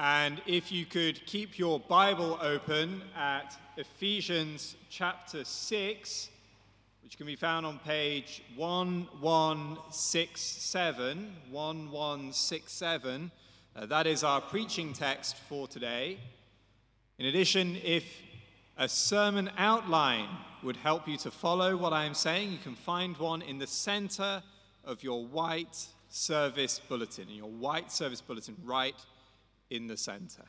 And if you could keep your Bible open at Ephesians chapter 6, which can be found on page 1167. 1167. Uh, that is our preaching text for today. In addition, if a sermon outline would help you to follow what I am saying, you can find one in the center of your white service bulletin, in your white service bulletin, right in the center.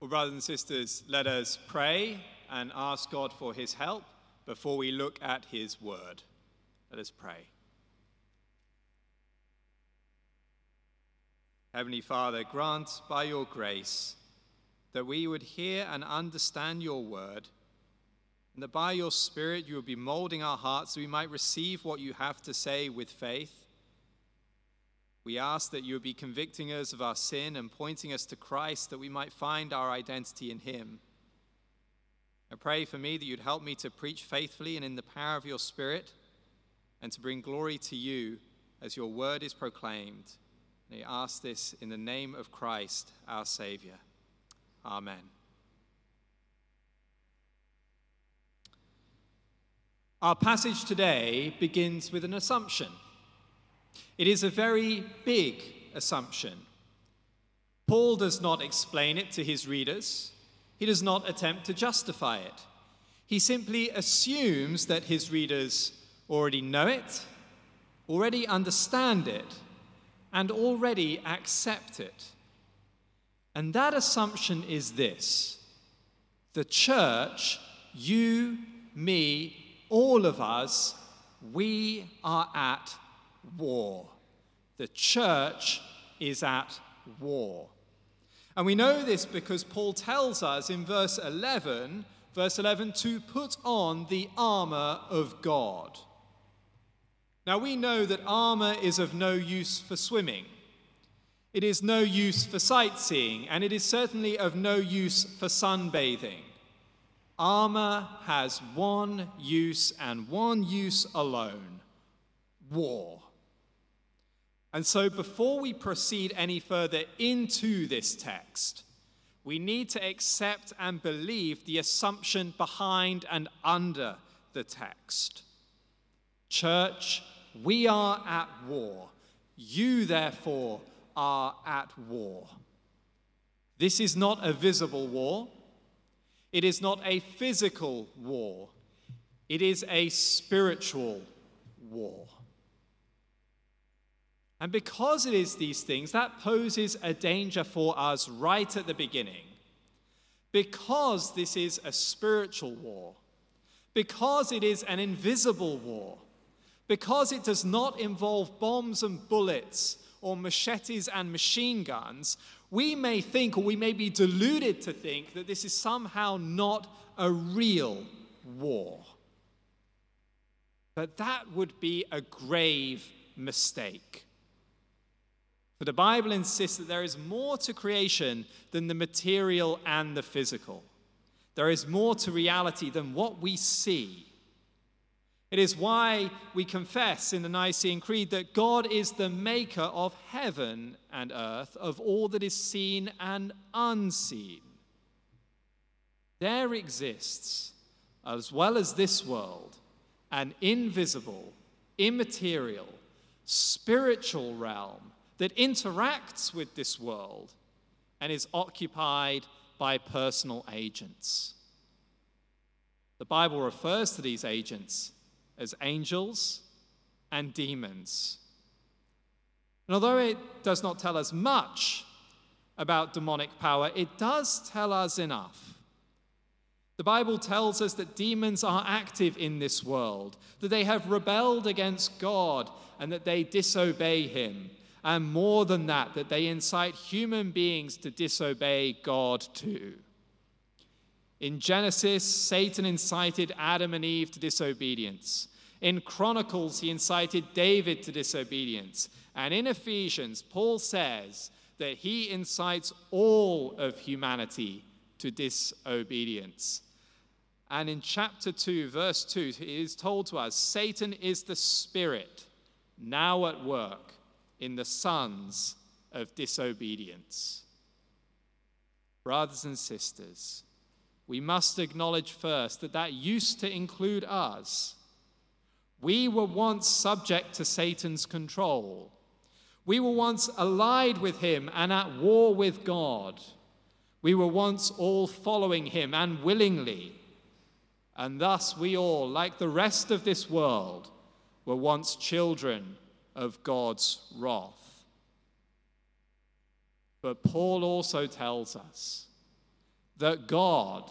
Well, brothers and sisters, let us pray and ask God for his help before we look at his word. Let us pray. Heavenly Father, grant by your grace that we would hear and understand your word, and that by your Spirit you would be molding our hearts so we might receive what you have to say with faith. We ask that you would be convicting us of our sin and pointing us to Christ that we might find our identity in him. I pray for me that you'd help me to preach faithfully and in the power of your Spirit and to bring glory to you as your word is proclaimed. And I ask this in the name of Christ, our Savior. Amen. Our passage today begins with an assumption. It is a very big assumption. Paul does not explain it to his readers, he does not attempt to justify it. He simply assumes that his readers already know it, already understand it, and already accept it. And that assumption is this the church, you, me, all of us, we are at war. The church is at war. And we know this because Paul tells us in verse 11, verse 11, to put on the armor of God. Now we know that armor is of no use for swimming. It is no use for sightseeing, and it is certainly of no use for sunbathing. Armor has one use and one use alone war. And so, before we proceed any further into this text, we need to accept and believe the assumption behind and under the text. Church, we are at war. You, therefore, are at war. This is not a visible war, it is not a physical war, it is a spiritual war. And because it is these things, that poses a danger for us right at the beginning. Because this is a spiritual war, because it is an invisible war, because it does not involve bombs and bullets or machetes and machine guns, we may think, or we may be deluded to think, that this is somehow not a real war. But that would be a grave mistake. For the Bible insists that there is more to creation than the material and the physical. There is more to reality than what we see. It is why we confess in the Nicene Creed that God is the maker of heaven and earth, of all that is seen and unseen. There exists, as well as this world, an invisible, immaterial, spiritual realm that interacts with this world and is occupied by personal agents. The Bible refers to these agents as angels and demons. And although it does not tell us much about demonic power, it does tell us enough. The Bible tells us that demons are active in this world, that they have rebelled against God, and that they disobey Him. And more than that, that they incite human beings to disobey God too. In Genesis, Satan incited Adam and Eve to disobedience. In Chronicles, he incited David to disobedience. And in Ephesians, Paul says that he incites all of humanity to disobedience. And in chapter 2, verse 2, it is told to us Satan is the spirit now at work in the sons of disobedience. Brothers and sisters, we must acknowledge first that that used to include us. We were once subject to Satan's control. We were once allied with him and at war with God. We were once all following him and willingly. And thus we all, like the rest of this world, were once children of God's wrath. But Paul also tells us that God,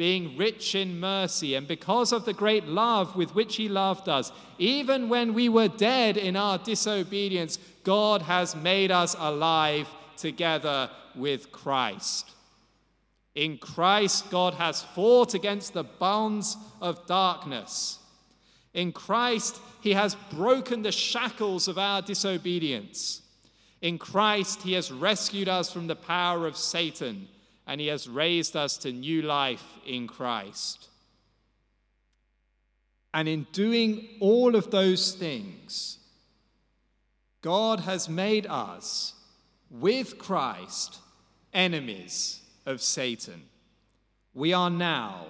being rich in mercy, and because of the great love with which He loved us, even when we were dead in our disobedience, God has made us alive together with Christ. In Christ, God has fought against the bonds of darkness. In Christ, He has broken the shackles of our disobedience. In Christ, He has rescued us from the power of Satan, and He has raised us to new life in Christ. And in doing all of those things, God has made us, with Christ, enemies of Satan. We are now,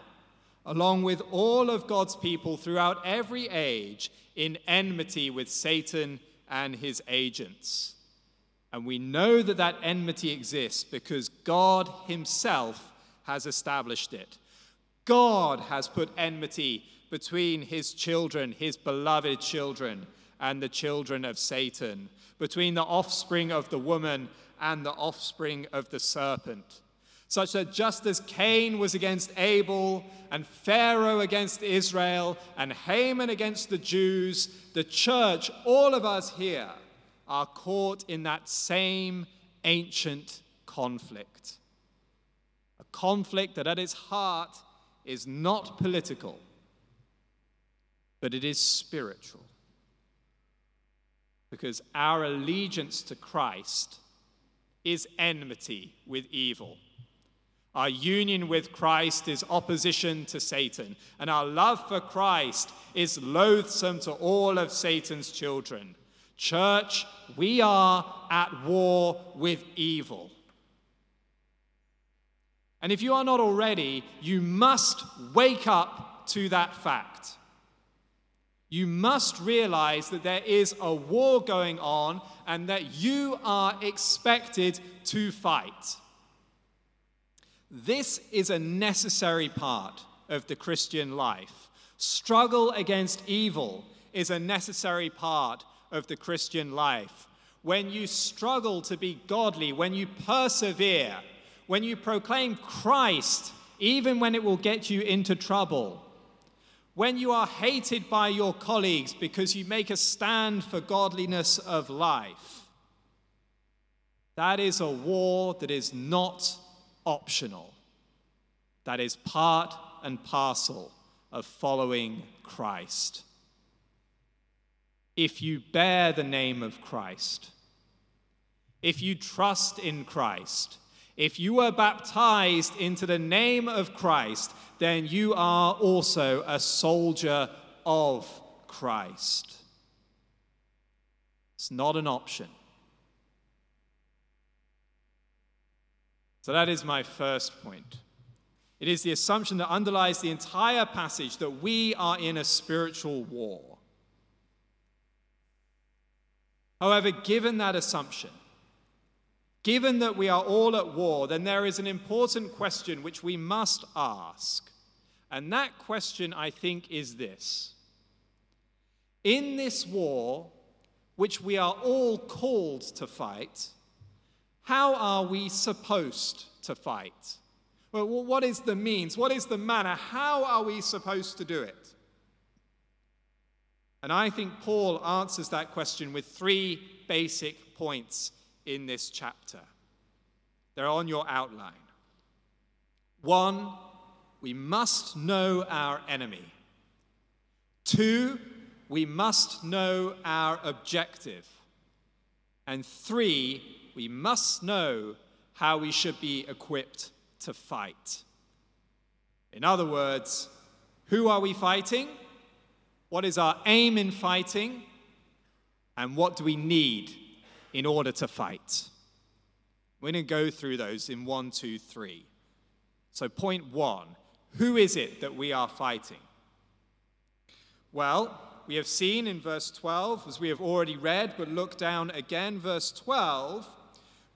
along with all of God's people throughout every age, in enmity with Satan and his agents. And we know that that enmity exists because God Himself has established it. God has put enmity between His children, His beloved children, and the children of Satan, between the offspring of the woman and the offspring of the serpent. Such that just as Cain was against Abel, and Pharaoh against Israel, and Haman against the Jews, the church, all of us here, are caught in that same ancient conflict. A conflict that at its heart is not political, but it is spiritual. Because our allegiance to Christ is enmity with evil. Our union with Christ is opposition to Satan, and our love for Christ is loathsome to all of Satan's children. Church, we are at war with evil. And if you are not already, you must wake up to that fact. You must realize that there is a war going on and that you are expected to fight. This is a necessary part of the Christian life. Struggle against evil is a necessary part of the Christian life. When you struggle to be godly, when you persevere, when you proclaim Christ, even when it will get you into trouble, when you are hated by your colleagues because you make a stand for godliness of life, that is a war that is not optional. That is part and parcel of following Christ if you bear the name of Christ, if you trust in Christ, if you were baptized into the name of Christ, then you are also a soldier of Christ. It's not an option. So that is my first point. It is the assumption that underlies the entire passage that we are in a spiritual war. However, given that assumption, given that we are all at war, then there is an important question which we must ask. And that question, I think, is this In this war, which we are all called to fight, how are we supposed to fight? Well, what is the means? What is the manner? How are we supposed to do it? And I think Paul answers that question with three basic points in this chapter. They're on your outline. One, we must know our enemy. Two, we must know our objective. And three, we must know how we should be equipped to fight. In other words, who are we fighting? What is our aim in fighting? And what do we need in order to fight? We're going to go through those in one, two, three. So, point one who is it that we are fighting? Well, we have seen in verse 12, as we have already read, but look down again, verse 12,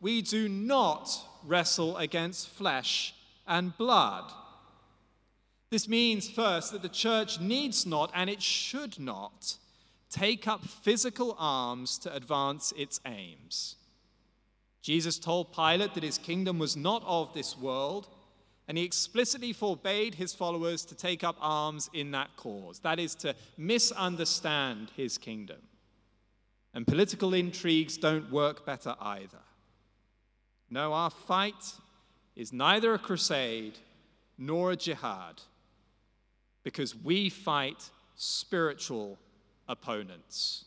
we do not wrestle against flesh and blood. This means, first, that the church needs not, and it should not, take up physical arms to advance its aims. Jesus told Pilate that his kingdom was not of this world, and he explicitly forbade his followers to take up arms in that cause, that is, to misunderstand his kingdom. And political intrigues don't work better either. No, our fight is neither a crusade nor a jihad, because we fight spiritual opponents.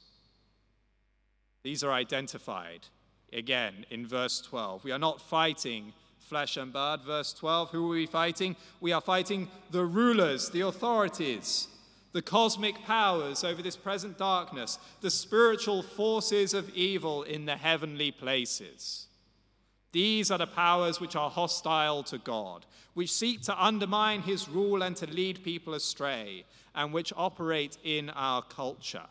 These are identified again in verse 12. We are not fighting flesh and blood. Verse 12 Who are we fighting? We are fighting the rulers, the authorities, the cosmic powers over this present darkness, the spiritual forces of evil in the heavenly places. These are the powers which are hostile to God, which seek to undermine his rule and to lead people astray, and which operate in our culture.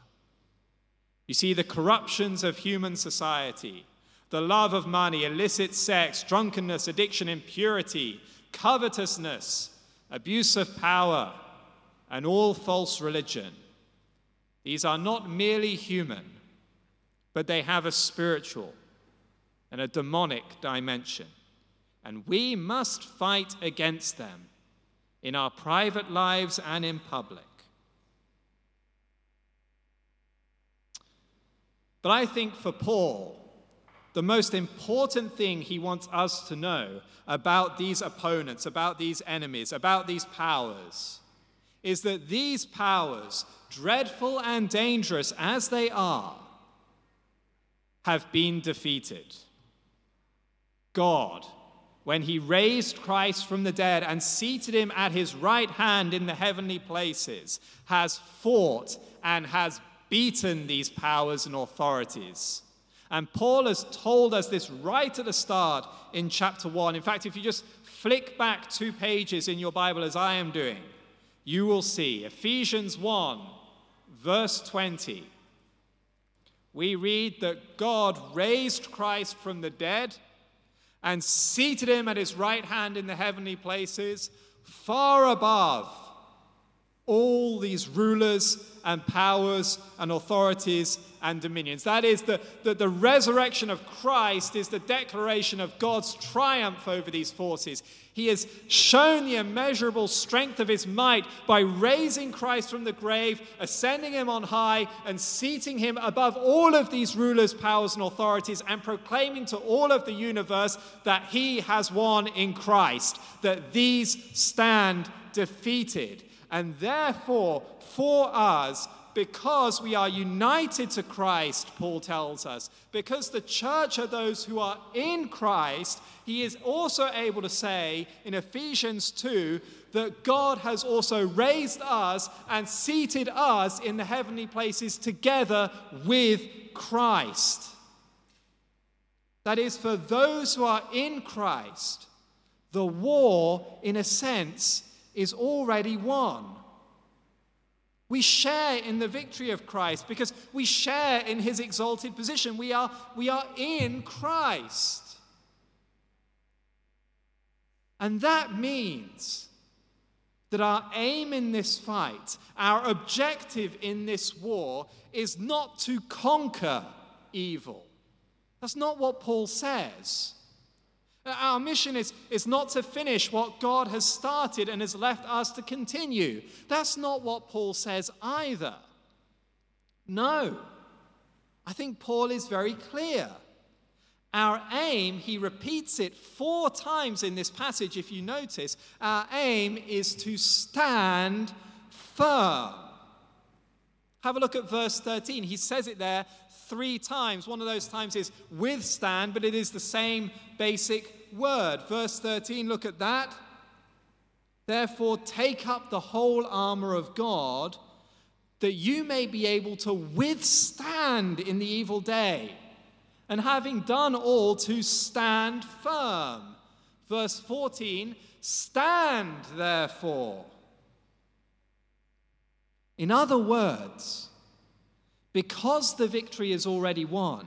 You see, the corruptions of human society, the love of money, illicit sex, drunkenness, addiction, impurity, covetousness, abuse of power, and all false religion. These are not merely human, but they have a spiritual and a demonic dimension. And we must fight against them in our private lives and in public. But I think for Paul, the most important thing he wants us to know about these opponents, about these enemies, about these powers, is that these powers, dreadful and dangerous as they are, have been defeated. God, when he raised Christ from the dead and seated him at his right hand in the heavenly places, has fought and has beaten these powers and authorities and Paul has told us this right at the start in chapter 1. In fact, if you just flick back two pages in your Bible as I am doing, you will see Ephesians 1, verse 20. We read that God raised Christ from the dead and seated him at his right hand in the heavenly places, far above all these rulers and powers and authorities and dominions. That is, the, the, the, resurrection of Christ is the declaration of God's triumph over these forces. He has shown the immeasurable strength of his might by raising Christ from the grave, ascending him on high, and seating him above all of these rulers, powers, and authorities, and proclaiming to all of the universe that he has won in Christ, that these stand defeated. And therefore, for us, because we are united to Christ, Paul tells us, because the church are those who are in Christ, he is also able to say in Ephesians 2 that God has also raised us and seated us in the heavenly places together with Christ. That is, for those who are in Christ, the war, in a sense, is already won. We share in the victory of Christ because we share in his exalted position. We are, we are in Christ. And that means that our aim in this fight, our objective in this war, is not to conquer evil. That's not what Paul says. Uh, our mission is, is not to finish what God has started and has left us to continue. That's not what Paul says either. No. I think Paul is very clear. Our aim, he repeats it four times in this passage, if you notice, our aim is to stand firm. Have a look at verse 13. He says it there three times. One of those times is withstand, but it is the same basic word. Verse 13, look at that. Therefore, take up the whole armor of God, that you may be able to withstand in the evil day, and having done all, to stand firm. Verse 14, stand therefore. In other words, because the victory is already won,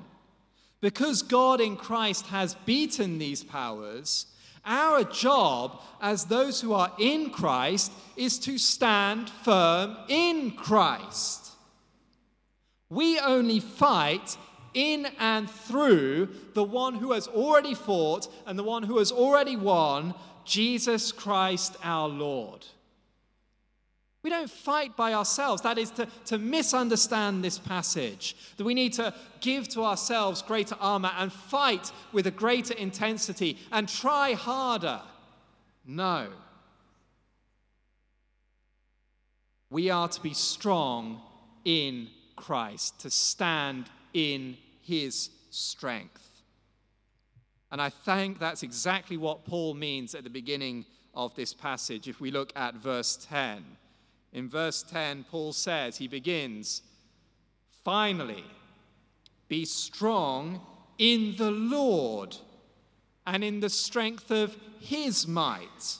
because God in Christ has beaten these powers, our job as those who are in Christ is to stand firm in Christ. We only fight in and through the one who has already fought and the one who has already won, Jesus Christ our Lord. We don't fight by ourselves. That is to, to misunderstand this passage. That we need to give to ourselves greater armor and fight with a greater intensity and try harder. No. We are to be strong in Christ, to stand in his strength. And I think that's exactly what Paul means at the beginning of this passage if we look at verse 10. In verse 10, Paul says, he begins, finally, be strong in the Lord and in the strength of his might.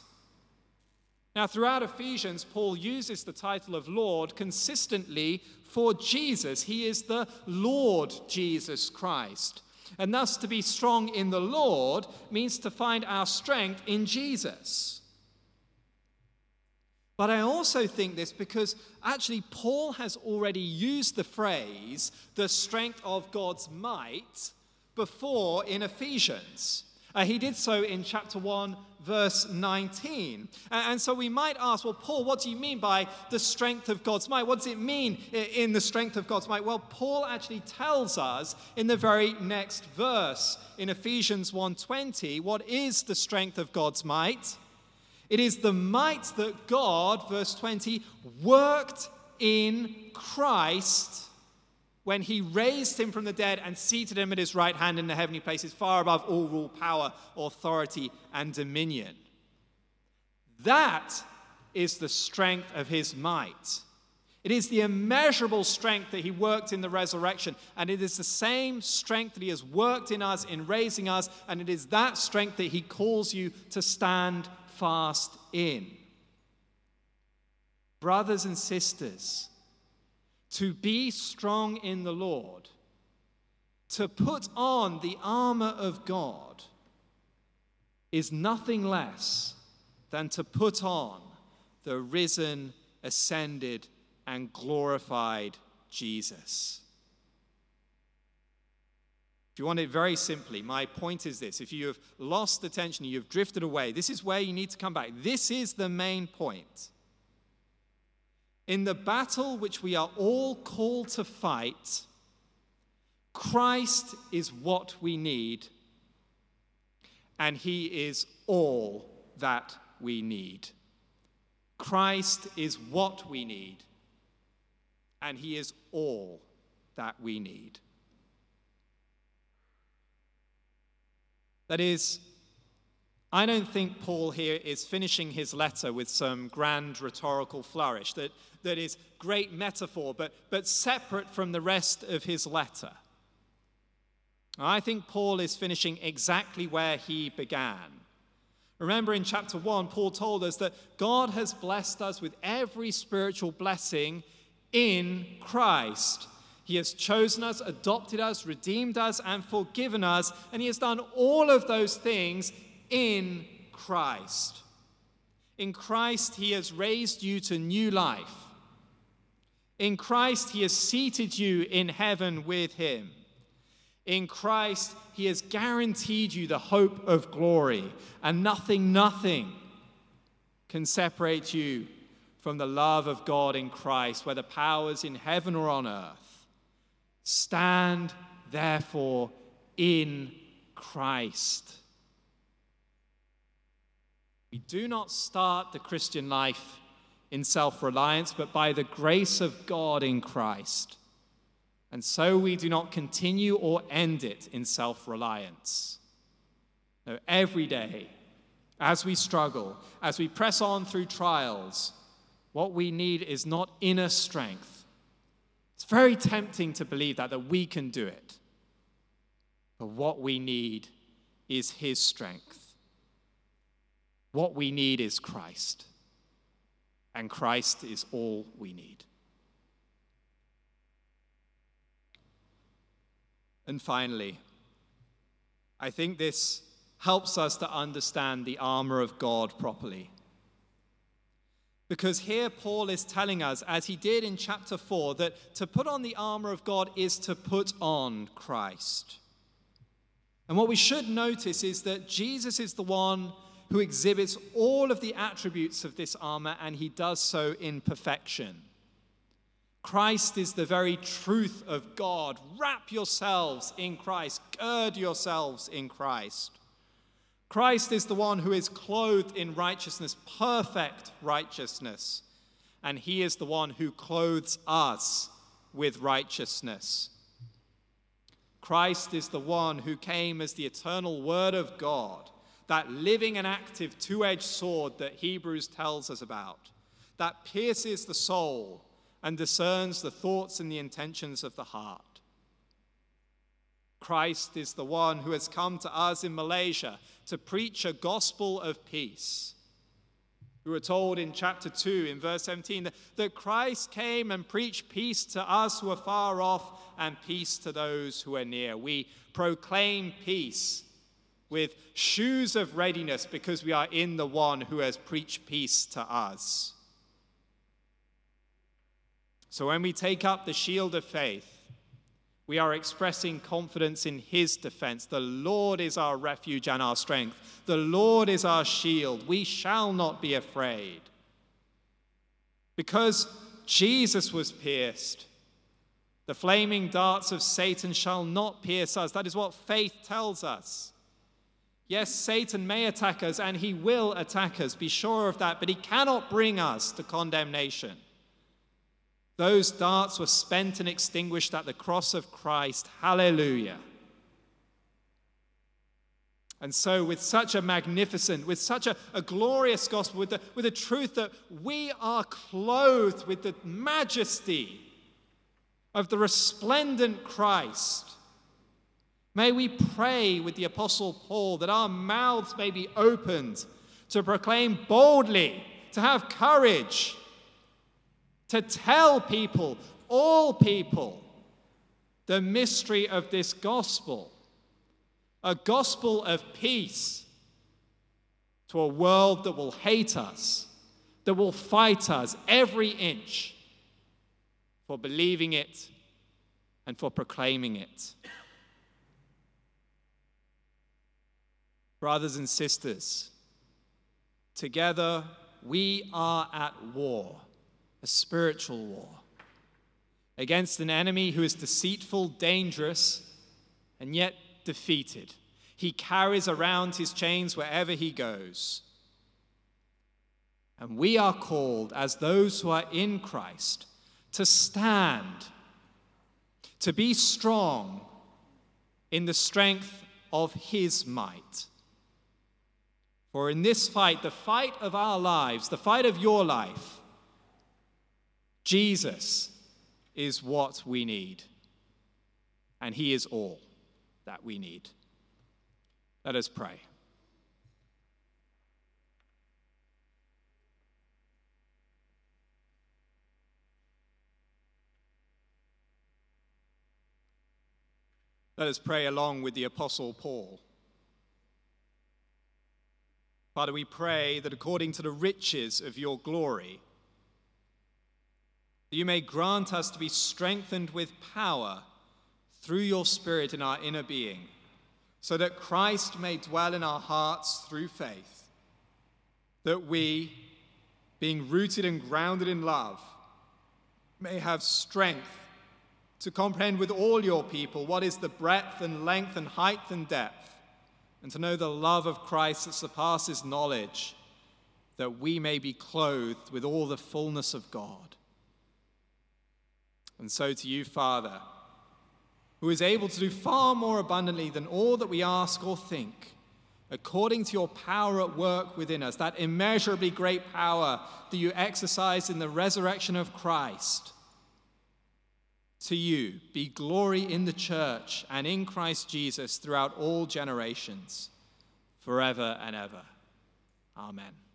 Now, throughout Ephesians, Paul uses the title of Lord consistently for Jesus. He is the Lord Jesus Christ. And thus, to be strong in the Lord means to find our strength in Jesus. But I also think this because actually Paul has already used the phrase, the strength of God's might, before in Ephesians. Uh, he did so in chapter 1, verse 19. And, so we might ask, well, Paul, what do you mean by the strength of God's might? What does it mean in the strength of God's might? Well, Paul actually tells us in the very next verse in Ephesians 1:20, what is the strength of God's might? It is the might that God, verse 20, worked in Christ when he raised him from the dead and seated him at his right hand in the heavenly places, far above all rule, power, authority, and dominion. That is the strength of his might. It is the immeasurable strength that he worked in the resurrection, and it is the same strength that he has worked in us in raising us, and it is that strength that he calls you to stand fast in. Brothers and sisters, to be strong in the Lord, to put on the armor of God, is nothing less than to put on the risen, ascended, and glorified Jesus you want it very simply, my point is this if you have lost attention, you've drifted away, this is where you need to come back. This is the main point. In the battle which we are all called to fight, Christ is what we need, and He is all that we need. Christ is what we need, and He is all that we need. That is, I don't think Paul here is finishing his letter with some grand rhetorical flourish that, that is great metaphor, but, but separate from the rest of his letter. I think Paul is finishing exactly where he began. Remember in chapter 1, Paul told us that God has blessed us with every spiritual blessing in Christ. He has chosen us, adopted us, redeemed us, and forgiven us. And He has done all of those things in Christ. In Christ, He has raised you to new life. In Christ, He has seated you in heaven with Him. In Christ, He has guaranteed you the hope of glory, and nothing, nothing can separate you from the love of God in Christ, whether powers in heaven or on earth. Stand therefore in Christ. We do not start the Christian life in self reliance, but by the grace of God in Christ. And so we do not continue or end it in self reliance. No, every day, as we struggle, as we press on through trials, what we need is not inner strength. It's very tempting to believe that, that we can do it. But what we need is His strength. What we need is Christ. And Christ is all we need. And finally, I think this helps us to understand the armor of God properly. Because here Paul is telling us, as he did in chapter 4, that to put on the armor of God is to put on Christ. And what we should notice is that Jesus is the one who exhibits all of the attributes of this armor, and he does so in perfection. Christ is the very truth of God. Wrap yourselves in Christ, gird yourselves in Christ. Christ is the one who is clothed in righteousness, perfect righteousness, and he is the one who clothes us with righteousness. Christ is the one who came as the eternal Word of God, that living and active two edged sword that Hebrews tells us about, that pierces the soul and discerns the thoughts and the intentions of the heart. Christ is the one who has come to us in Malaysia to preach a gospel of peace. We were told in chapter 2, in verse 17, that, that Christ came and preached peace to us who are far off and peace to those who are near. We proclaim peace with shoes of readiness because we are in the one who has preached peace to us. So when we take up the shield of faith, we are expressing confidence in his defense. The Lord is our refuge and our strength. The Lord is our shield. We shall not be afraid. Because Jesus was pierced, the flaming darts of Satan shall not pierce us. That is what faith tells us. Yes, Satan may attack us and he will attack us, be sure of that, but he cannot bring us to condemnation. Those darts were spent and extinguished at the cross of Christ. Hallelujah. And so, with such a magnificent, with such a, a glorious gospel, with the, with the truth that we are clothed with the majesty of the resplendent Christ, may we pray with the Apostle Paul that our mouths may be opened to proclaim boldly, to have courage to tell people, all people, the mystery of this gospel a gospel of peace to a world that will hate us, that will fight us every inch for believing it and for proclaiming it. Brothers and sisters, together we are at war a spiritual war against an enemy who is deceitful, dangerous, and yet defeated. He carries around his chains wherever he goes. And we are called, as those who are in Christ, to stand, to be strong in the strength of his might. For in this fight, the fight of our lives, the fight of your life, Jesus is what we need, and He is all that we need. Let us pray. Let us pray along with the Apostle Paul. Father, we pray that according to the riches of your glory, that you may grant us to be strengthened with power through your Spirit in our inner being, so that Christ may dwell in our hearts through faith, that we, being rooted and grounded in love, may have strength to comprehend with all your people what is the breadth and length and height and depth, and to know the love of Christ that surpasses knowledge, that we may be clothed with all the fullness of God. And so to you, Father, who is able to do far more abundantly than all that we ask or think, according to your power at work within us, that immeasurably great power that you exercised in the resurrection of Christ. To you be glory in the church and in Christ Jesus throughout all generations, forever and ever. Amen.